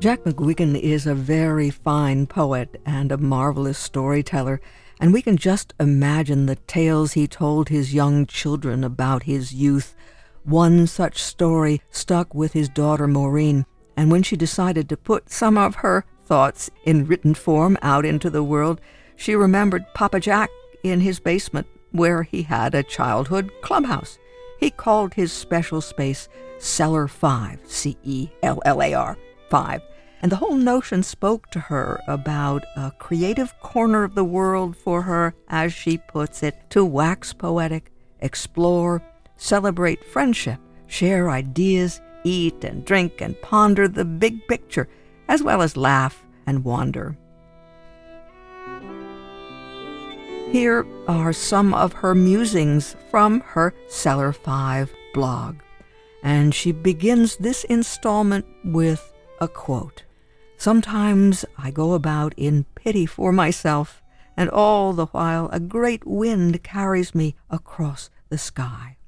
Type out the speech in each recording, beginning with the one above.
Jack McGuigan is a very fine poet and a marvelous storyteller, and we can just imagine the tales he told his young children about his youth. One such story stuck with his daughter Maureen, and when she decided to put some of her thoughts in written form out into the world, she remembered Papa Jack in his basement where he had a childhood clubhouse. He called his special space Cellar 5, C E L L A R 5. And the whole notion spoke to her about a creative corner of the world for her, as she puts it, to wax poetic, explore, celebrate friendship, share ideas, eat and drink and ponder the big picture, as well as laugh and wander. Here are some of her musings from her Cellar 5 blog. And she begins this installment with a quote. Sometimes I go about in pity for myself, and all the while a great wind carries me across the sky.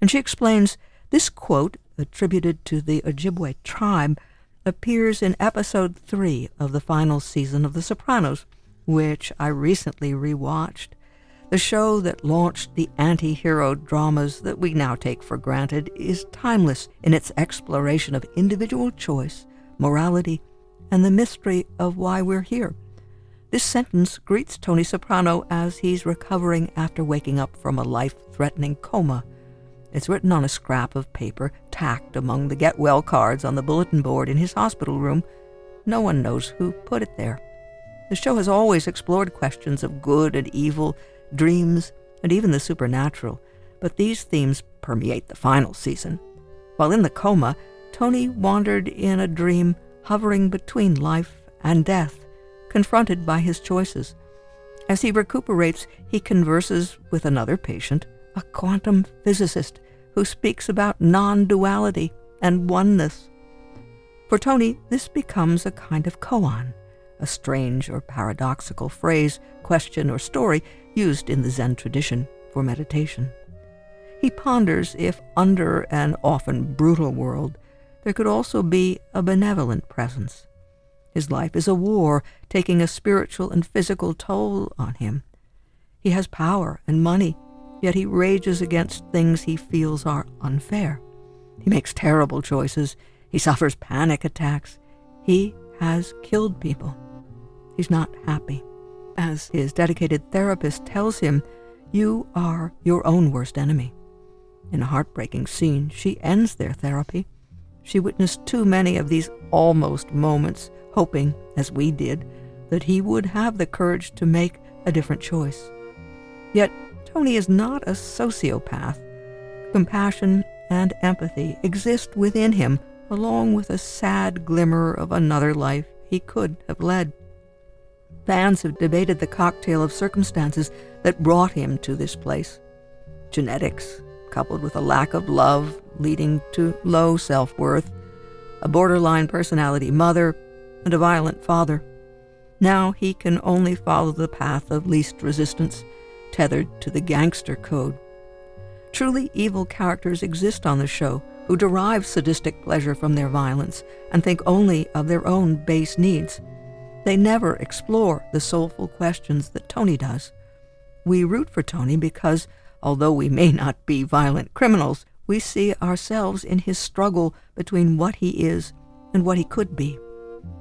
And she explains this quote, attributed to the Ojibwe tribe, appears in episode three of the final season of The Sopranos, which I recently rewatched. The show that launched the anti hero dramas that we now take for granted is timeless in its exploration of individual choice, morality, and the mystery of why we're here. This sentence greets Tony Soprano as he's recovering after waking up from a life threatening coma. It's written on a scrap of paper tacked among the get well cards on the bulletin board in his hospital room. No one knows who put it there. The show has always explored questions of good and evil, dreams, and even the supernatural, but these themes permeate the final season. While in the coma, Tony wandered in a dream hovering between life and death, confronted by his choices. As he recuperates, he converses with another patient, a quantum physicist, who speaks about non duality and oneness. For Tony, this becomes a kind of koan, a strange or paradoxical phrase, question, or story used in the Zen tradition for meditation. He ponders if, under an often brutal world, there could also be a benevolent presence. His life is a war taking a spiritual and physical toll on him. He has power and money, yet he rages against things he feels are unfair. He makes terrible choices. He suffers panic attacks. He has killed people. He's not happy. As his dedicated therapist tells him, you are your own worst enemy. In a heartbreaking scene, she ends their therapy. She witnessed too many of these almost moments, hoping, as we did, that he would have the courage to make a different choice. Yet, Tony is not a sociopath. Compassion and empathy exist within him, along with a sad glimmer of another life he could have led. Fans have debated the cocktail of circumstances that brought him to this place. Genetics, coupled with a lack of love leading to low self worth, a borderline personality mother, and a violent father. Now he can only follow the path of least resistance, tethered to the gangster code. Truly evil characters exist on the show who derive sadistic pleasure from their violence and think only of their own base needs. They never explore the soulful questions that Tony does. We root for Tony because, although we may not be violent criminals, we see ourselves in his struggle between what he is and what he could be.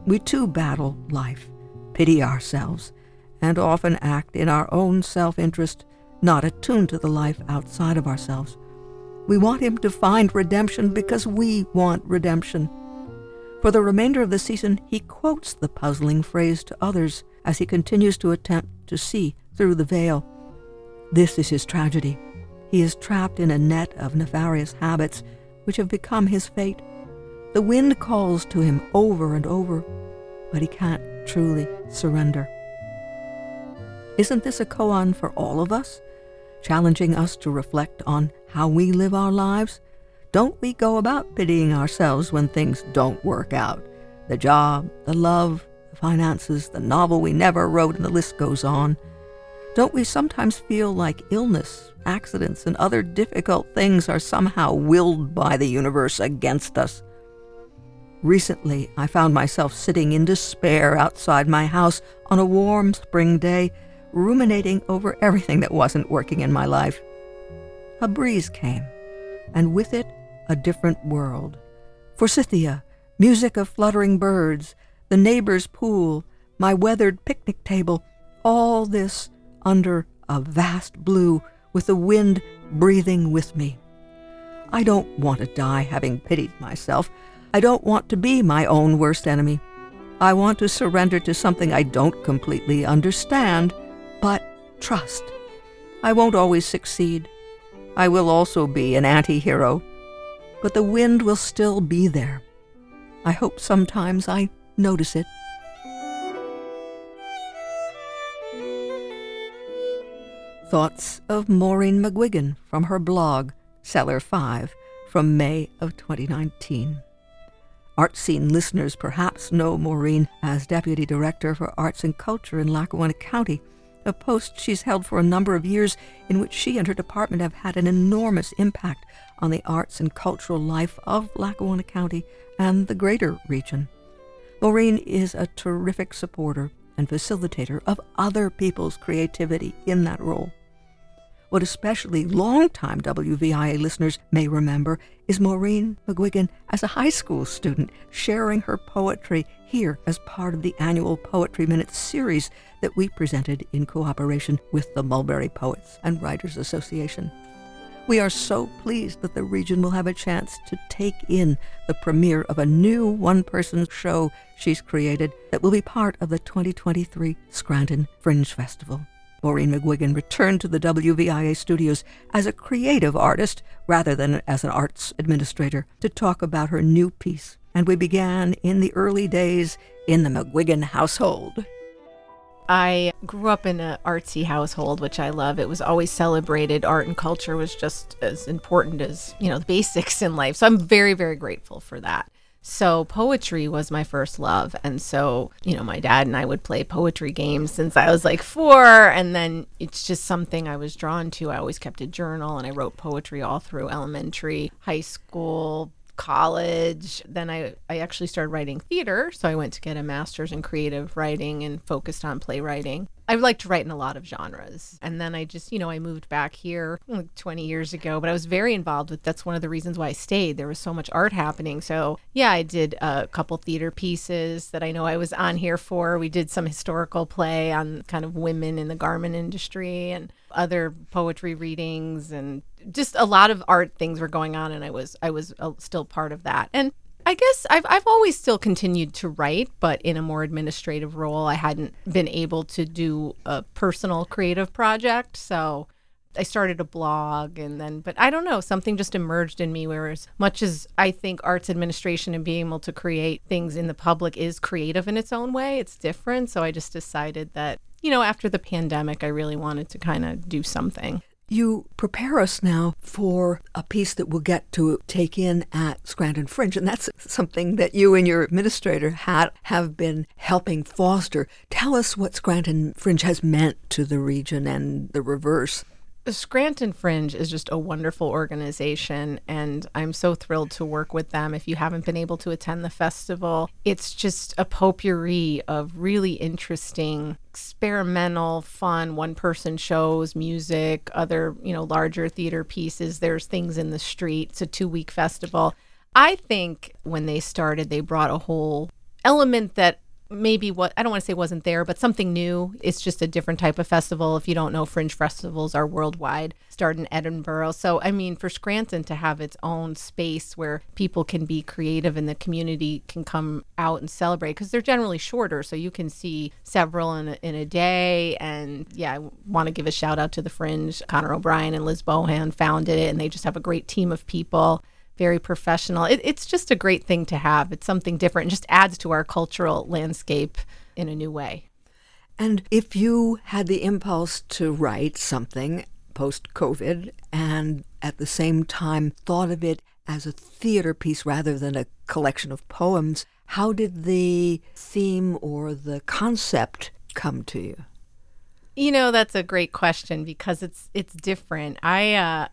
We too battle life, pity ourselves, and often act in our own self interest, not attuned to the life outside of ourselves. We want him to find redemption because we want redemption. For the remainder of the season, he quotes the puzzling phrase to others as he continues to attempt to see through the veil. This is his tragedy. He is trapped in a net of nefarious habits which have become his fate. The wind calls to him over and over, but he can't truly surrender. Isn't this a koan for all of us, challenging us to reflect on how we live our lives? Don't we go about pitying ourselves when things don't work out? The job, the love, the finances, the novel we never wrote, and the list goes on. Don't we sometimes feel like illness, accidents, and other difficult things are somehow willed by the universe against us? Recently, I found myself sitting in despair outside my house on a warm spring day, ruminating over everything that wasn't working in my life. A breeze came, and with it, a different world. For Forsythia, music of fluttering birds, the neighbor's pool, my weathered picnic table, all this under a vast blue with the wind breathing with me. I don't want to die having pitied myself. I don't want to be my own worst enemy. I want to surrender to something I don't completely understand, but trust. I won't always succeed. I will also be an anti hero, but the wind will still be there. I hope sometimes I notice it. Thoughts of Maureen McGuigan from her blog, Cellar 5, from May of 2019. Art Scene listeners perhaps know Maureen as Deputy Director for Arts and Culture in Lackawanna County, a post she's held for a number of years in which she and her department have had an enormous impact on the arts and cultural life of Lackawanna County and the greater region. Maureen is a terrific supporter and facilitator of other people's creativity in that role. What especially longtime WVIA listeners may remember is Maureen McGuigan as a high school student sharing her poetry here as part of the annual Poetry Minute series that we presented in cooperation with the Mulberry Poets and Writers Association. We are so pleased that the region will have a chance to take in the premiere of a new one person show she's created that will be part of the 2023 Scranton Fringe Festival. Maureen McGuigan returned to the WVIA studios as a creative artist rather than as an arts administrator to talk about her new piece. And we began in the early days in the McGuigan household. I grew up in an artsy household, which I love. It was always celebrated. Art and culture was just as important as, you know, the basics in life. So I'm very, very grateful for that. So poetry was my first love. And so, you know, my dad and I would play poetry games since I was like four. And then it's just something I was drawn to. I always kept a journal and I wrote poetry all through elementary, high school, college. Then I, I actually started writing theater. So I went to get a master's in creative writing and focused on playwriting. I like to write in a lot of genres. And then I just, you know, I moved back here like 20 years ago, but I was very involved with that's one of the reasons why I stayed. There was so much art happening. So, yeah, I did a couple theater pieces that I know I was on here for. We did some historical play on kind of women in the garment industry and other poetry readings and just a lot of art things were going on and I was I was uh, still part of that. And I guess I've I've always still continued to write, but in a more administrative role. I hadn't been able to do a personal creative project, so I started a blog and then but I don't know, something just emerged in me where as much as I think arts administration and being able to create things in the public is creative in its own way, it's different, so I just decided that you know, after the pandemic, I really wanted to kind of do something. You prepare us now for a piece that we'll get to take in at Scranton Fringe, and that's something that you and your administrator had, have been helping foster. Tell us what Scranton Fringe has meant to the region and the reverse. Scranton Fringe is just a wonderful organization, and I'm so thrilled to work with them. If you haven't been able to attend the festival, it's just a potpourri of really interesting, experimental, fun one person shows, music, other, you know, larger theater pieces. There's things in the street. It's a two week festival. I think when they started, they brought a whole element that maybe what I don't want to say wasn't there, but something new. It's just a different type of festival. If you don't know, fringe festivals are worldwide, start in Edinburgh. So, I mean, for Scranton to have its own space where people can be creative and the community can come out and celebrate because they're generally shorter. So you can see several in a, in a day. And yeah, I want to give a shout out to the Fringe. Connor O'Brien and Liz Bohan founded it, and they just have a great team of people very professional. It, it's just a great thing to have. It's something different and just adds to our cultural landscape in a new way. And if you had the impulse to write something post COVID and at the same time thought of it as a theater piece rather than a collection of poems, how did the theme or the concept come to you? You know, that's a great question because it's it's different. I uh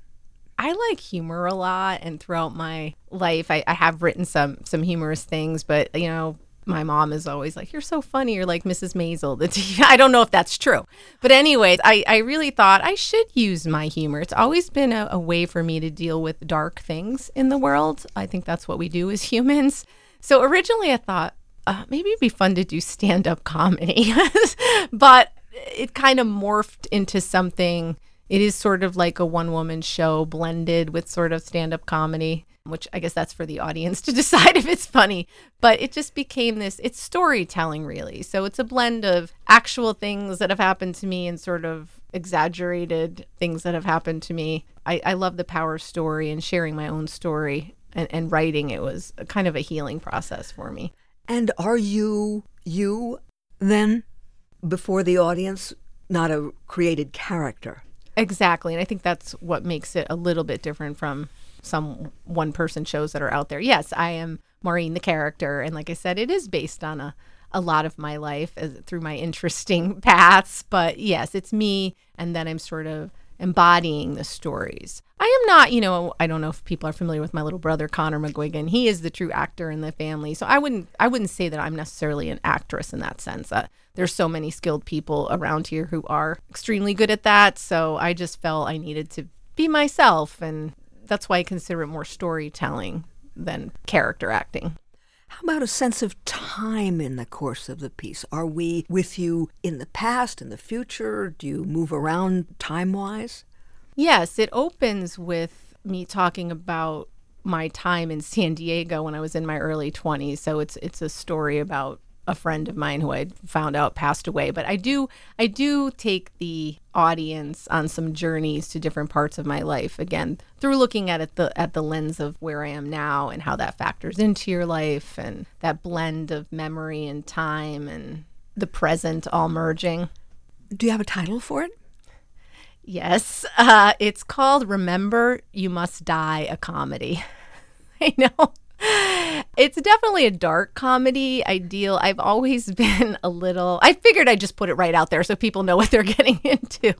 I like humor a lot, and throughout my life, I, I have written some some humorous things. But you know, my mom is always like, "You're so funny. You're like Mrs. Maisel." I don't know if that's true, but anyways, I I really thought I should use my humor. It's always been a, a way for me to deal with dark things in the world. I think that's what we do as humans. So originally, I thought uh, maybe it'd be fun to do stand up comedy, but it kind of morphed into something. It is sort of like a one woman show blended with sort of stand up comedy which I guess that's for the audience to decide if it's funny. But it just became this, it's storytelling really. So it's a blend of actual things that have happened to me and sort of exaggerated things that have happened to me. I, I love the power story and sharing my own story and, and writing. It was kind of a healing process for me. And are you, you then, before the audience, not a created character? Exactly. And I think that's what makes it a little bit different from some one person shows that are out there. Yes, I am Maureen the character, and like I said, it is based on a a lot of my life as, through my interesting paths. But yes, it's me, and then I'm sort of embodying the stories. I am not, you know, I don't know if people are familiar with my little brother Connor McGuigan. He is the true actor in the family, so I wouldn't, I wouldn't say that I'm necessarily an actress in that sense. Uh, there's so many skilled people around here who are extremely good at that. So I just felt I needed to be myself and that's why I consider it more storytelling than character acting. How about a sense of time in the course of the piece? Are we with you in the past, in the future? Do you move around time wise? Yes, it opens with me talking about my time in San Diego when I was in my early 20s. So it's it's a story about a friend of mine who I found out passed away. But I do I do take the audience on some journeys to different parts of my life again through looking at it the at the lens of where I am now and how that factors into your life and that blend of memory and time and the present all merging. Do you have a title for it? Yes, uh, it's called "Remember You Must Die," a comedy. I know it's definitely a dark comedy ideal. I've always been a little, I figured I'd just put it right out there so people know what they're getting into.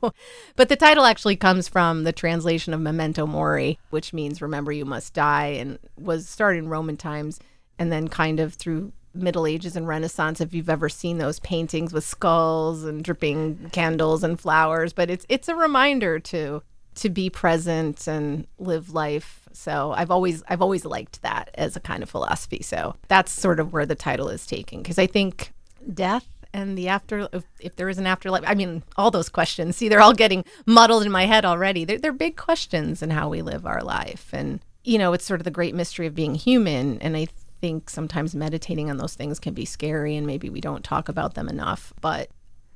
But the title actually comes from the translation of Memento Mori, which means remember you must die, and was started in Roman times and then kind of through Middle Ages and Renaissance if you've ever seen those paintings with skulls and dripping candles and flowers. But it's it's a reminder to to be present and live life. So I've always I've always liked that as a kind of philosophy. So that's sort of where the title is taken because I think death and the after if, there is an afterlife i mean all those questions see they're all getting muddled in my head already they're, they're big questions in how we live our life and you know it's sort of the great mystery of being human and i think sometimes meditating on those things can be scary and maybe we don't talk about them enough but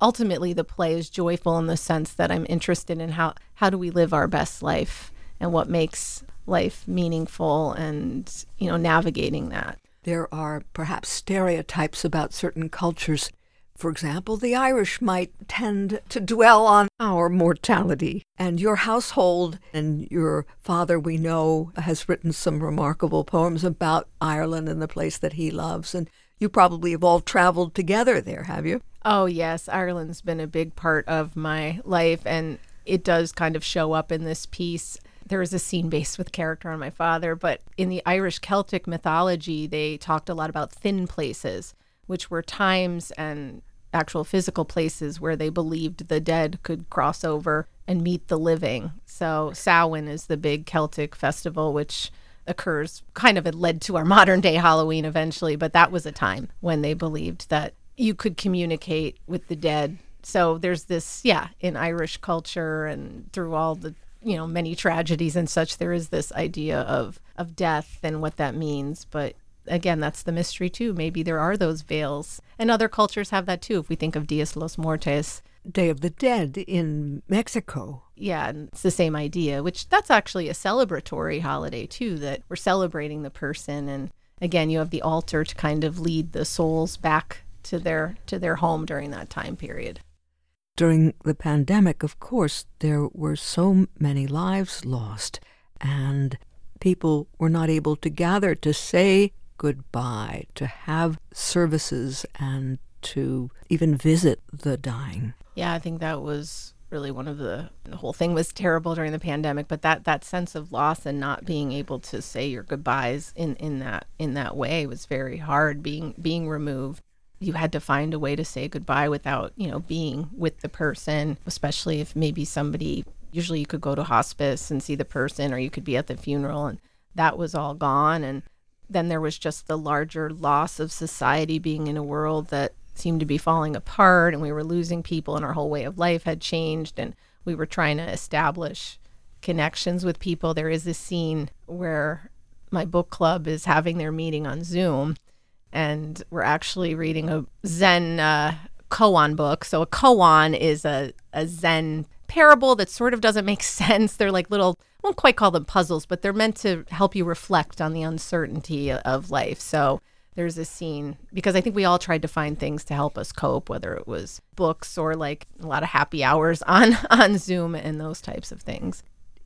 ultimately the play is joyful in the sense that I'm interested in how how do we live our best life and what makes life meaningful and you know navigating that. There are perhaps stereotypes about certain cultures. For example, the Irish might tend to dwell on our mortality. And your household and your father, we know, has written some remarkable poems about Ireland and the place that he loves. And you probably have all traveled together there, have you? Oh, yes. Ireland's been a big part of my life, and it does kind of show up in this piece. There is a scene based with character on my father, but in the Irish Celtic mythology, they talked a lot about thin places, which were times and actual physical places where they believed the dead could cross over and meet the living. So Samhain is the big Celtic festival, which occurs kind of it led to our modern day Halloween eventually, but that was a time when they believed that you could communicate with the dead. So there's this, yeah, in Irish culture and through all the you know many tragedies and such, there is this idea of of death and what that means. But again, that's the mystery too. Maybe there are those veils, and other cultures have that too. If we think of Dias los Muertos, Day of the Dead in Mexico. Yeah, and it's the same idea, which that's actually a celebratory holiday too, that we're celebrating the person and again, you have the altar to kind of lead the souls back to their to their home during that time period. During the pandemic, of course, there were so many lives lost, and people were not able to gather to say goodbye, to have services, and to even visit the dying. Yeah, I think that was really one of the the whole thing was terrible during the pandemic, but that that sense of loss and not being able to say your goodbyes in in that in that way was very hard being being removed. You had to find a way to say goodbye without, you know, being with the person, especially if maybe somebody usually you could go to hospice and see the person or you could be at the funeral and that was all gone and then there was just the larger loss of society being in a world that seemed to be falling apart and we were losing people and our whole way of life had changed and we were trying to establish connections with people. There is this scene where my book club is having their meeting on Zoom and we're actually reading a Zen uh, koan book. So a koan is a, a Zen parable that sort of doesn't make sense. They're like little, I won't quite call them puzzles, but they're meant to help you reflect on the uncertainty of life. So there's a scene because I think we all tried to find things to help us cope, whether it was books or like a lot of happy hours on on Zoom and those types of things.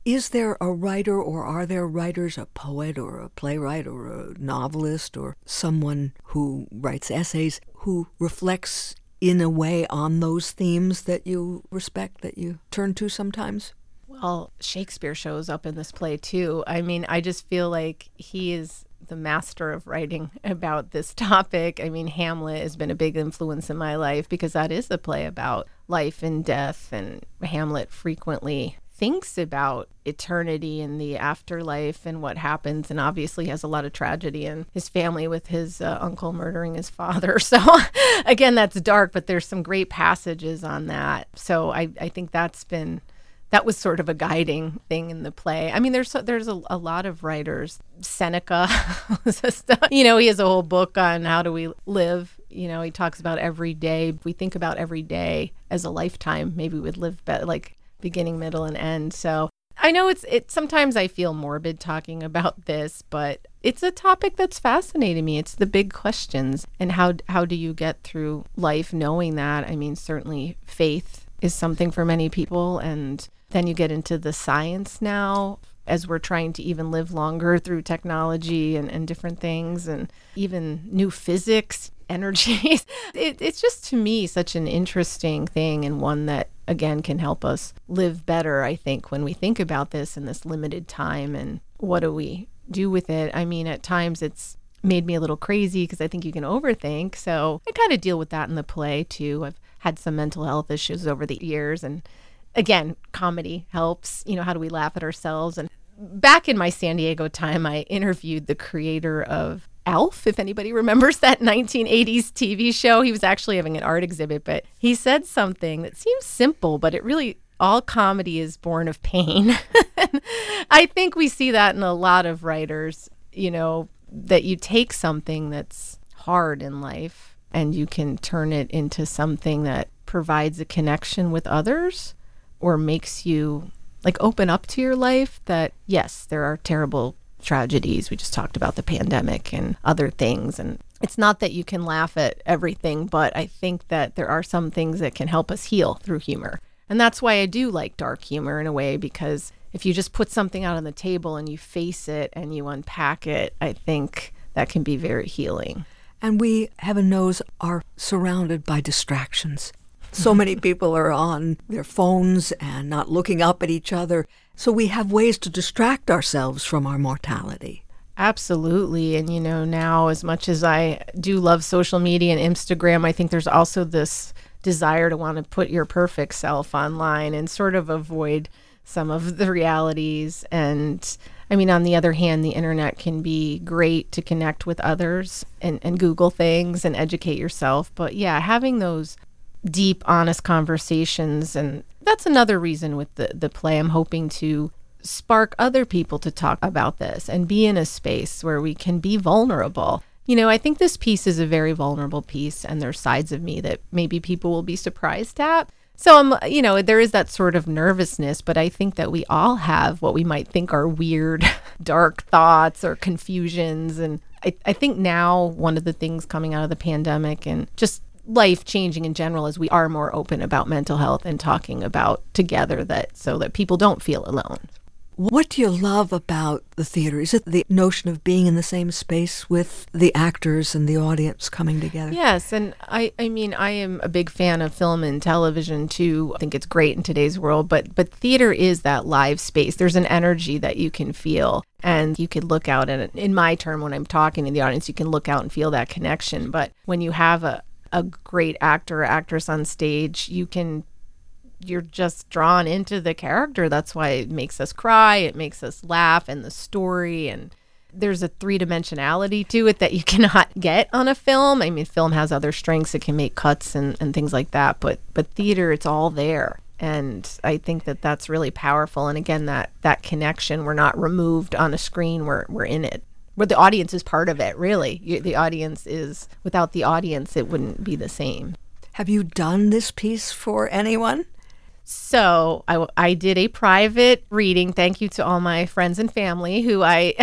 Is there a writer or are there writers, a poet or a playwright or a novelist or someone who writes essays who reflects in a way on those themes that you respect, that you turn to sometimes? Well, Shakespeare shows up in this play too. I mean, I just feel like he is the master of writing about this topic. I mean, Hamlet has been a big influence in my life because that is a play about life and death, and Hamlet frequently thinks about eternity and the afterlife and what happens and obviously has a lot of tragedy in his family with his uh, uncle murdering his father so again that's dark but there's some great passages on that so i, I think that's been that was sort of a guiding thing in the play. I mean, there's there's a, a lot of writers. Seneca, you know, he has a whole book on how do we live. You know, he talks about every day. If we think about every day as a lifetime, maybe we'd live better, like beginning, middle, and end. So I know it's it. Sometimes I feel morbid talking about this, but it's a topic that's fascinating me. It's the big questions and how how do you get through life knowing that? I mean, certainly faith is something for many people and then you get into the science now as we're trying to even live longer through technology and, and different things and even new physics, energies. it, it's just to me such an interesting thing and one that, again, can help us live better, I think, when we think about this in this limited time and what do we do with it. I mean, at times it's made me a little crazy because I think you can overthink. So I kind of deal with that in the play too. I've had some mental health issues over the years and again, comedy helps. You know, how do we laugh at ourselves? And back in my San Diego time, I interviewed the creator of Alf, if anybody remembers that 1980s TV show. He was actually having an art exhibit, but he said something that seems simple, but it really all comedy is born of pain. I think we see that in a lot of writers, you know, that you take something that's hard in life and you can turn it into something that provides a connection with others or makes you like open up to your life that yes, there are terrible tragedies. We just talked about the pandemic and other things and it's not that you can laugh at everything, but I think that there are some things that can help us heal through humor. And that's why I do like dark humor in a way because if you just put something out on the table and you face it and you unpack it, I think that can be very healing. And we, heaven knows, are surrounded by distractions. So many people are on their phones and not looking up at each other. So we have ways to distract ourselves from our mortality. Absolutely. And, you know, now as much as I do love social media and Instagram, I think there's also this desire to want to put your perfect self online and sort of avoid some of the realities. And I mean, on the other hand, the internet can be great to connect with others and, and Google things and educate yourself. But yeah, having those deep, honest conversations. And that's another reason with the, the play. I'm hoping to spark other people to talk about this and be in a space where we can be vulnerable. You know, I think this piece is a very vulnerable piece, and there's sides of me that maybe people will be surprised at. So I'm, you know, there is that sort of nervousness, but I think that we all have what we might think are weird, dark thoughts or confusions. And I, I think now one of the things coming out of the pandemic and just life changing in general as we are more open about mental health and talking about together that so that people don't feel alone. What do you love about the theater? Is it the notion of being in the same space with the actors and the audience coming together? Yes, and I, I mean, I am a big fan of film and television too. I think it's great in today's world, but but theater is that live space. There's an energy that you can feel, and you can look out and in my term when I'm talking to the audience, you can look out and feel that connection. But when you have a a great actor or actress on stage, you can you're just drawn into the character. That's why it makes us cry, it makes us laugh, and the story. And there's a three dimensionality to it that you cannot get on a film. I mean, film has other strengths; it can make cuts and, and things like that. But but theater, it's all there, and I think that that's really powerful. And again, that that connection, we're not removed on a screen; we're we're in it. Where the audience is part of it, really. You, the audience is without the audience, it wouldn't be the same. Have you done this piece for anyone? So I, I did a private reading. Thank you to all my friends and family who I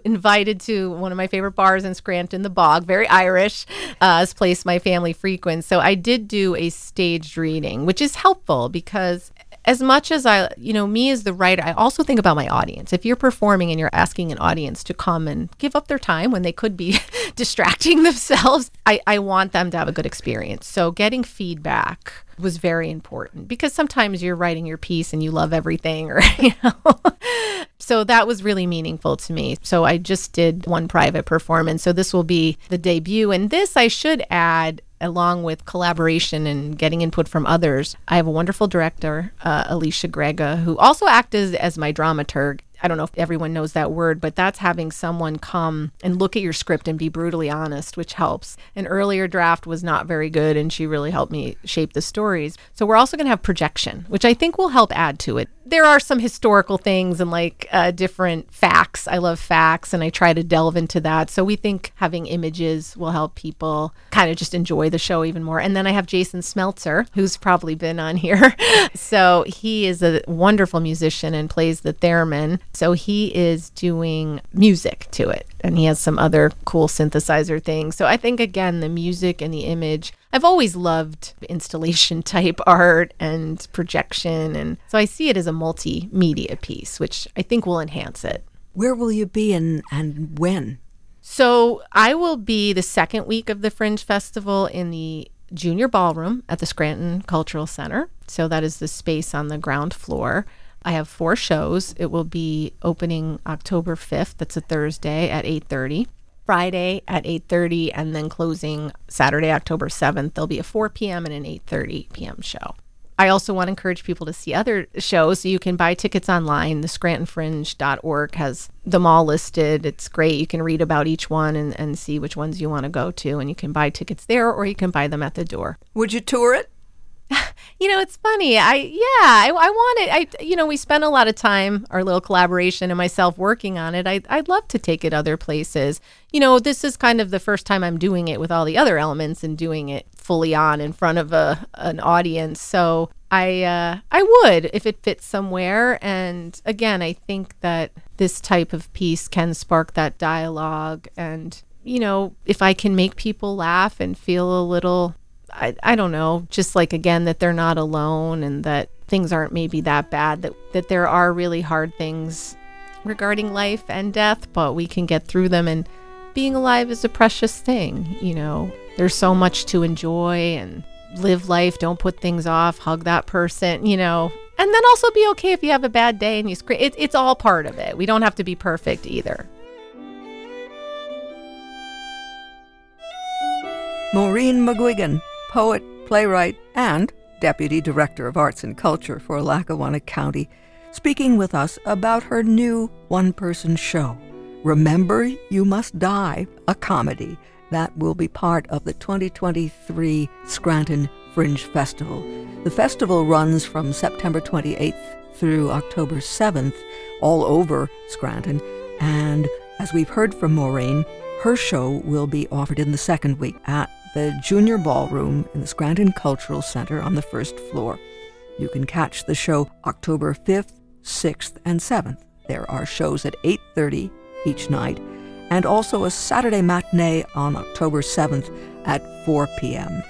invited to one of my favorite bars in Scranton, the Bog, very Irish, uh, place my family frequents. So I did do a staged reading, which is helpful because as much as I, you know, me as the writer, I also think about my audience. If you're performing and you're asking an audience to come and give up their time when they could be distracting themselves, I, I want them to have a good experience. So getting feedback was very important because sometimes you're writing your piece and you love everything or you know? So that was really meaningful to me. So i just did one private performance. So this will be the debut. And this i should add along with collaboration and getting input from others i have a wonderful director uh, alicia grega who also acted as my dramaturg I don't know if everyone knows that word, but that's having someone come and look at your script and be brutally honest, which helps. An earlier draft was not very good, and she really helped me shape the stories. So we're also going to have projection, which I think will help add to it. There are some historical things and like uh, different facts. I love facts, and I try to delve into that. So we think having images will help people kind of just enjoy the show even more. And then I have Jason Smeltzer, who's probably been on here. so he is a wonderful musician and plays the theremin. So he is doing music to it and he has some other cool synthesizer things. So I think again the music and the image. I've always loved installation type art and projection and so I see it as a multimedia piece which I think will enhance it. Where will you be and and when? So I will be the second week of the Fringe Festival in the Junior Ballroom at the Scranton Cultural Center. So that is the space on the ground floor. I have four shows. It will be opening October 5th. That's a Thursday at 8:30. Friday at 8:30 and then closing Saturday, October 7th. There'll be a 4 p.m. and an 8:30 p.m. show. I also want to encourage people to see other shows. So you can buy tickets online. The ScrantonFringe.org has them all listed. It's great. You can read about each one and, and see which ones you want to go to. And you can buy tickets there or you can buy them at the door. Would you tour it? you know, it's funny. I yeah, I, I want it. I you know, we spent a lot of time, our little collaboration and myself working on it. I I'd love to take it other places. You know, this is kind of the first time I'm doing it with all the other elements and doing it fully on in front of a an audience. So I uh, I would if it fits somewhere. And again, I think that this type of piece can spark that dialogue and you know, if I can make people laugh and feel a little I, I don't know, just like again, that they're not alone and that things aren't maybe that bad, that, that there are really hard things regarding life and death, but we can get through them. And being alive is a precious thing. You know, there's so much to enjoy and live life. Don't put things off, hug that person, you know, and then also be okay if you have a bad day and you scream. It, it's all part of it. We don't have to be perfect either. Maureen McGuigan poet, playwright, and Deputy Director of Arts and Culture for Lackawanna County, speaking with us about her new one person show, Remember You Must Die, a comedy that will be part of the 2023 Scranton Fringe Festival. The festival runs from September 28th through October 7th all over Scranton, and as we've heard from Maureen, her show will be offered in the second week at the Junior Ballroom in the Scranton Cultural Center on the first floor. You can catch the show October 5th, 6th, and 7th. There are shows at 8:30 each night and also a Saturday matinee on October 7th at 4 p.m.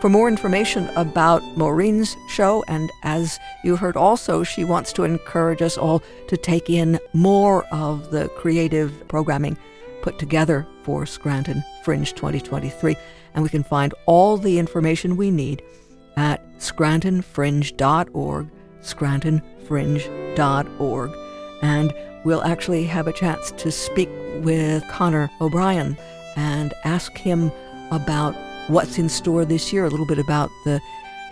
for more information about Maureen's show. And as you heard also, she wants to encourage us all to take in more of the creative programming put together for Scranton Fringe 2023. And we can find all the information we need at scrantonfringe.org, scrantonfringe.org. And we'll actually have a chance to speak with Connor O'Brien and ask him about what's in store this year, a little bit about the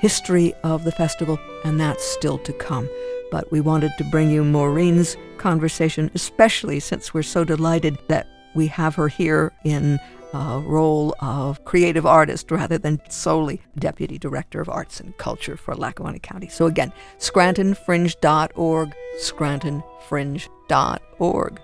history of the festival, and that's still to come. But we wanted to bring you Maureen's conversation, especially since we're so delighted that we have her here in a role of creative artist rather than solely Deputy Director of Arts and Culture for Lackawanna County. So again, scrantonfringe.org, scrantonfringe.org.